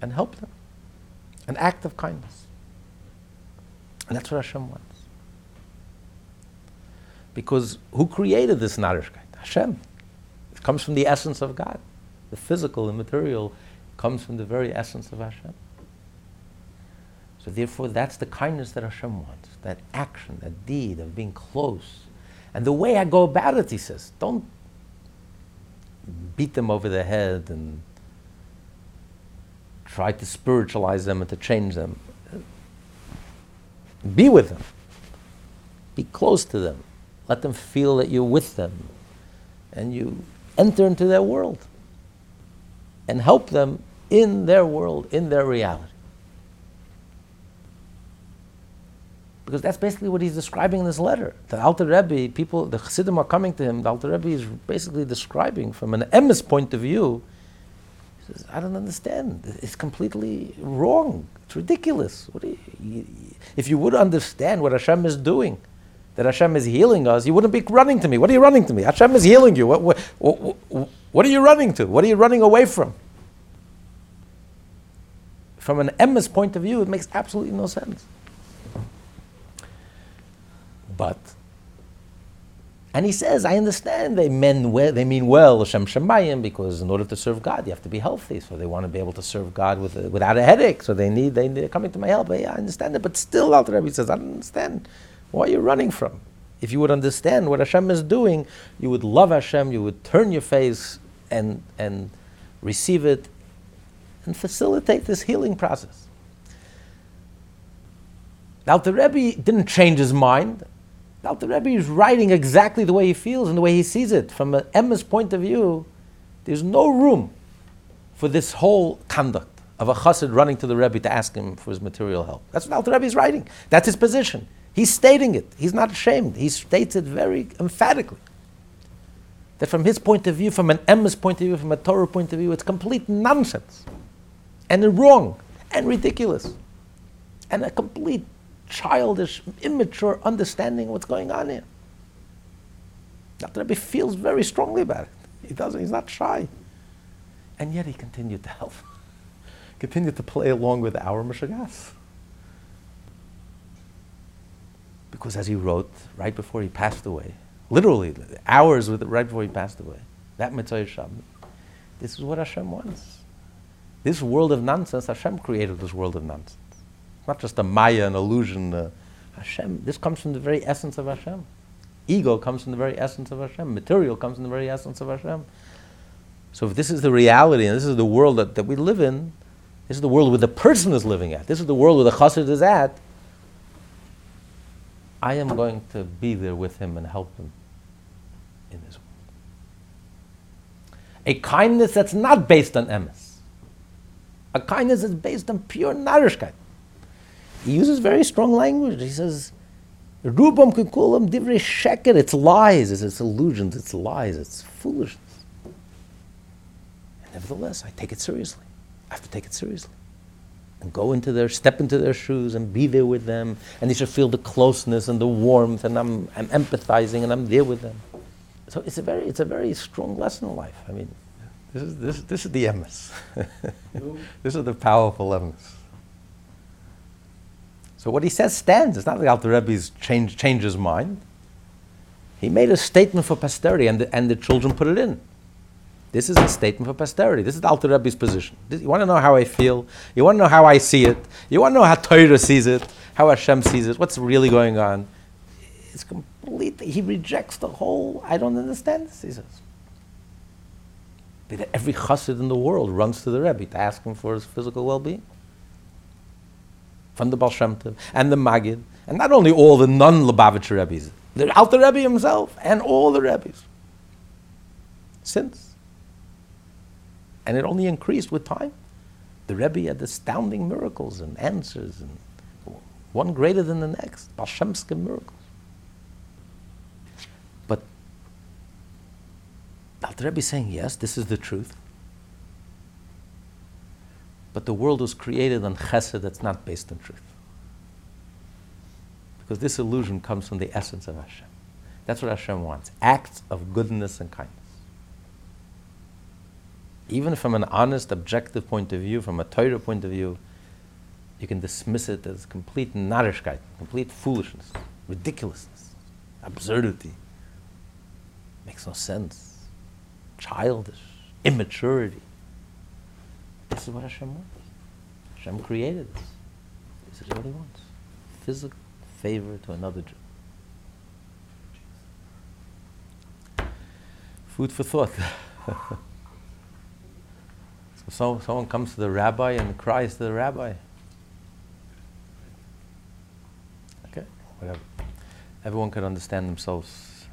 and help them. An act of kindness. And that's what Hashem wants. Because who created this narishkeit? Hashem. It comes from the essence of God. The physical and material comes from the very essence of Hashem. So therefore, that's the kindness that Hashem wants. That action, that deed of being close. And the way I go about it, he says, don't beat them over the head and try to spiritualize them and to change them. Be with them. Be close to them. Let them feel that you're with them. And you enter into their world. And help them in their world, in their reality. Because that's basically what he's describing in this letter. The Alter Rebbe, people, the Chassidim are coming to him. The Alter Rebbe is basically describing from an emes point of view. He says, I don't understand. It's completely wrong. It's ridiculous. You, if you would understand what Hashem is doing, that Hashem is healing us, you wouldn't be running to me. What are you running to me? Hashem is healing you. What, what, what, what are you running to? What are you running away from? From an emes point of view, it makes absolutely no sense. But and he says, I understand they mean well, they mean well, Hashem Shemayim, because in order to serve God, you have to be healthy. So they want to be able to serve God with a, without a headache. So they need, they, they're coming to my help. Yeah, I understand it. But still, Alter Rebbe says, I don't understand. Why are you running from? If you would understand what Hashem is doing, you would love Hashem, you would turn your face and, and receive it and facilitate this healing process. Now, the Rebbe didn't change his mind. The Alter Rebbe is writing exactly the way he feels and the way he sees it. From an emes point of view, there's no room for this whole conduct of a chassid running to the Rebbe to ask him for his material help. That's what Alter Rebbe is writing. That's his position. He's stating it. He's not ashamed. He states it very emphatically. That from his point of view, from an emes point of view, from a Torah point of view, it's complete nonsense and wrong and ridiculous and a complete childish, immature understanding of what's going on here. Dr. Rebbe feels very strongly about it. He doesn't, he's not shy. And yet he continued to help, continued to play along with our Meshagas. Because as he wrote right before he passed away, literally hours with, right before he passed away, that Motzei Shabbat, this is what Hashem wants. This world of nonsense, Hashem created this world of nonsense not just a Maya, an illusion. Uh, Hashem, this comes from the very essence of Hashem. Ego comes from the very essence of Hashem. Material comes from the very essence of Hashem. So if this is the reality and this is the world that, that we live in, this is the world where the person is living at, this is the world where the chassid is at, I am going to be there with him and help him in this world. A kindness that's not based on emes. A kindness that's based on pure narishkeit he uses very strong language. He says, Rubam kikulam divrei sheker. It's lies, it's, it's illusions, it's lies, it's foolishness. And nevertheless, I take it seriously. I have to take it seriously. And go into their, step into their shoes and be there with them. And they should feel the closeness and the warmth, and I'm, I'm empathizing and I'm there with them. So it's a very, it's a very strong lesson in life. I mean, this is, this, this is the emes. this is the powerful emes. So what he says stands. It's not like Alter Rebbe's change, changed his mind. He made a statement for posterity, and the, and the children put it in. This is a statement for posterity. This is Alter Rebbe's position. This, you want to know how I feel? You want to know how I see it? You want to know how Torah sees it? How Hashem sees it? What's really going on? It's completely, he rejects the whole, I don't understand this, he says. That every chassid in the world runs to the Rebbe to ask him for his physical well-being from the Baal Shem Tov and the Magid, and not only all the non-Lubavitcher Rebbe's, the Alter Rebbe himself and all the Rebbe's. Since. And it only increased with time. The Rebbe had astounding miracles and answers, and one greater than the next, Baal miracles. But Alter Rebbe is saying, yes, this is the truth. But the world was created on chesed that's not based on truth. Because this illusion comes from the essence of Hashem. That's what Hashem wants acts of goodness and kindness. Even from an honest, objective point of view, from a Torah point of view, you can dismiss it as complete narishkeit, complete foolishness, ridiculousness, absurdity. Makes no sense. Childish, immaturity. This is what Hashem wants. Hashem created this. This is what He wants. Physical favor to another Jew. Food for thought. so someone comes to the rabbi and cries to the rabbi. Okay, whatever. Everyone can understand themselves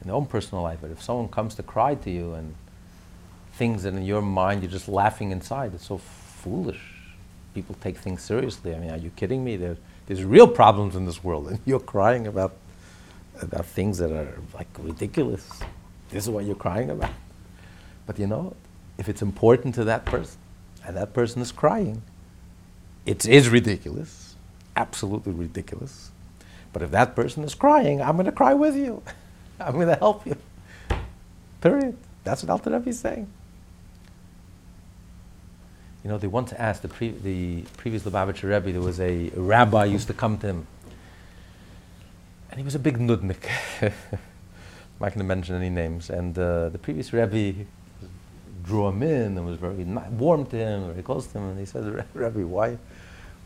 in their own personal life, but if someone comes to cry to you and things that in your mind you're just laughing inside. It's so foolish. People take things seriously. I mean, are you kidding me? There, there's real problems in this world, and you're crying about about things that are like ridiculous. This is what you're crying about. But you know, if it's important to that person, and that person is crying, it is ridiculous, absolutely ridiculous. But if that person is crying, I'm going to cry with you. I'm going to help you. Period. That's what Alter Rebbe is saying. You know, they once asked the, pre- the previous Lubavitcher Rebbe, there was a, a rabbi used to come to him, and he was a big nudnik. I'm not going to mention any names. And uh, the previous Rebbe drew him in and was very warm to him, very close to him. And he said, Rebbe, why,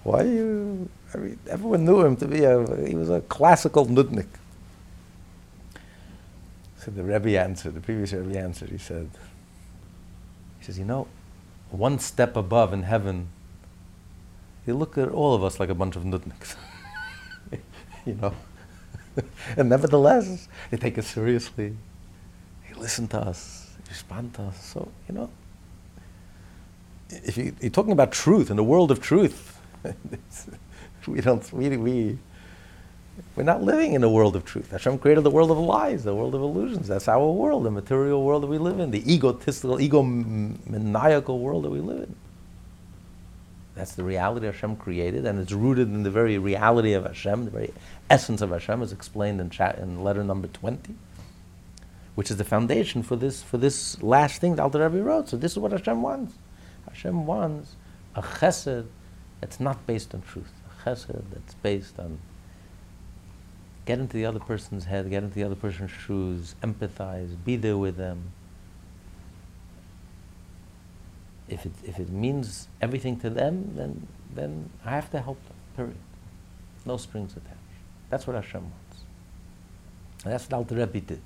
why you? I mean, everyone knew him to be a. He was a classical nudnik. So the Rebbe answered. The previous Rebbe answered. He said, he says, you know, one step above in heaven, they look at all of us like a bunch of nudniks. you know? and nevertheless, they take us seriously. They listen to us, they respond to us. So, you know, if you, are talking about truth in the world of truth, we don't, we, we, we're not living in a world of truth. Hashem created the world of lies, the world of illusions. That's our world, the material world that we live in, the egotistical, egomaniacal world that we live in. That's the reality Hashem created, and it's rooted in the very reality of Hashem, the very essence of Hashem, as explained in, in letter number 20, which is the foundation for this, for this last thing that Alter Rebbe wrote. So this is what Hashem wants. Hashem wants a chesed that's not based on truth, a chesed that's based on get into the other person's head, get into the other person's shoes, empathize, be there with them. If it, if it means everything to them, then, then I have to help them, period. No strings attached. That's what Hashem wants. And that's what Alter Rebbe did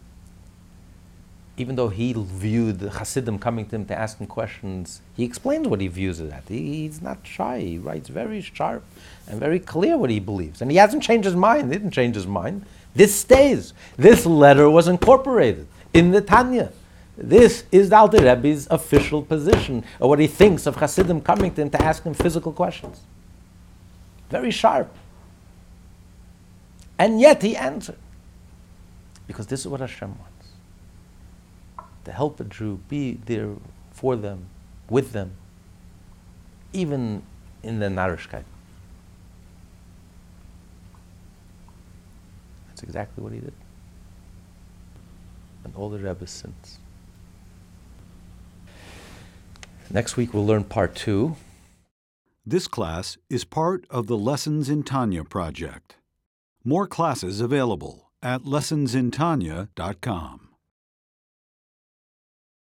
even though he viewed the Hasidim coming to him to ask him questions, he explains what he views it at. He, he's not shy. He writes very sharp and very clear what he believes. And he hasn't changed his mind. He didn't change his mind. This stays. This letter was incorporated in the Tanya. This is the Alter Rebbe's official position, or what he thinks of Hasidim coming to him to ask him physical questions. Very sharp. And yet he answered. Because this is what Hashem wants to help a Jew, be there for them, with them, even in the narishkeit. That's exactly what he did. And all the Rebbe's since. Next week we'll learn part two. This class is part of the Lessons in Tanya project. More classes available at lessonsintanya.com.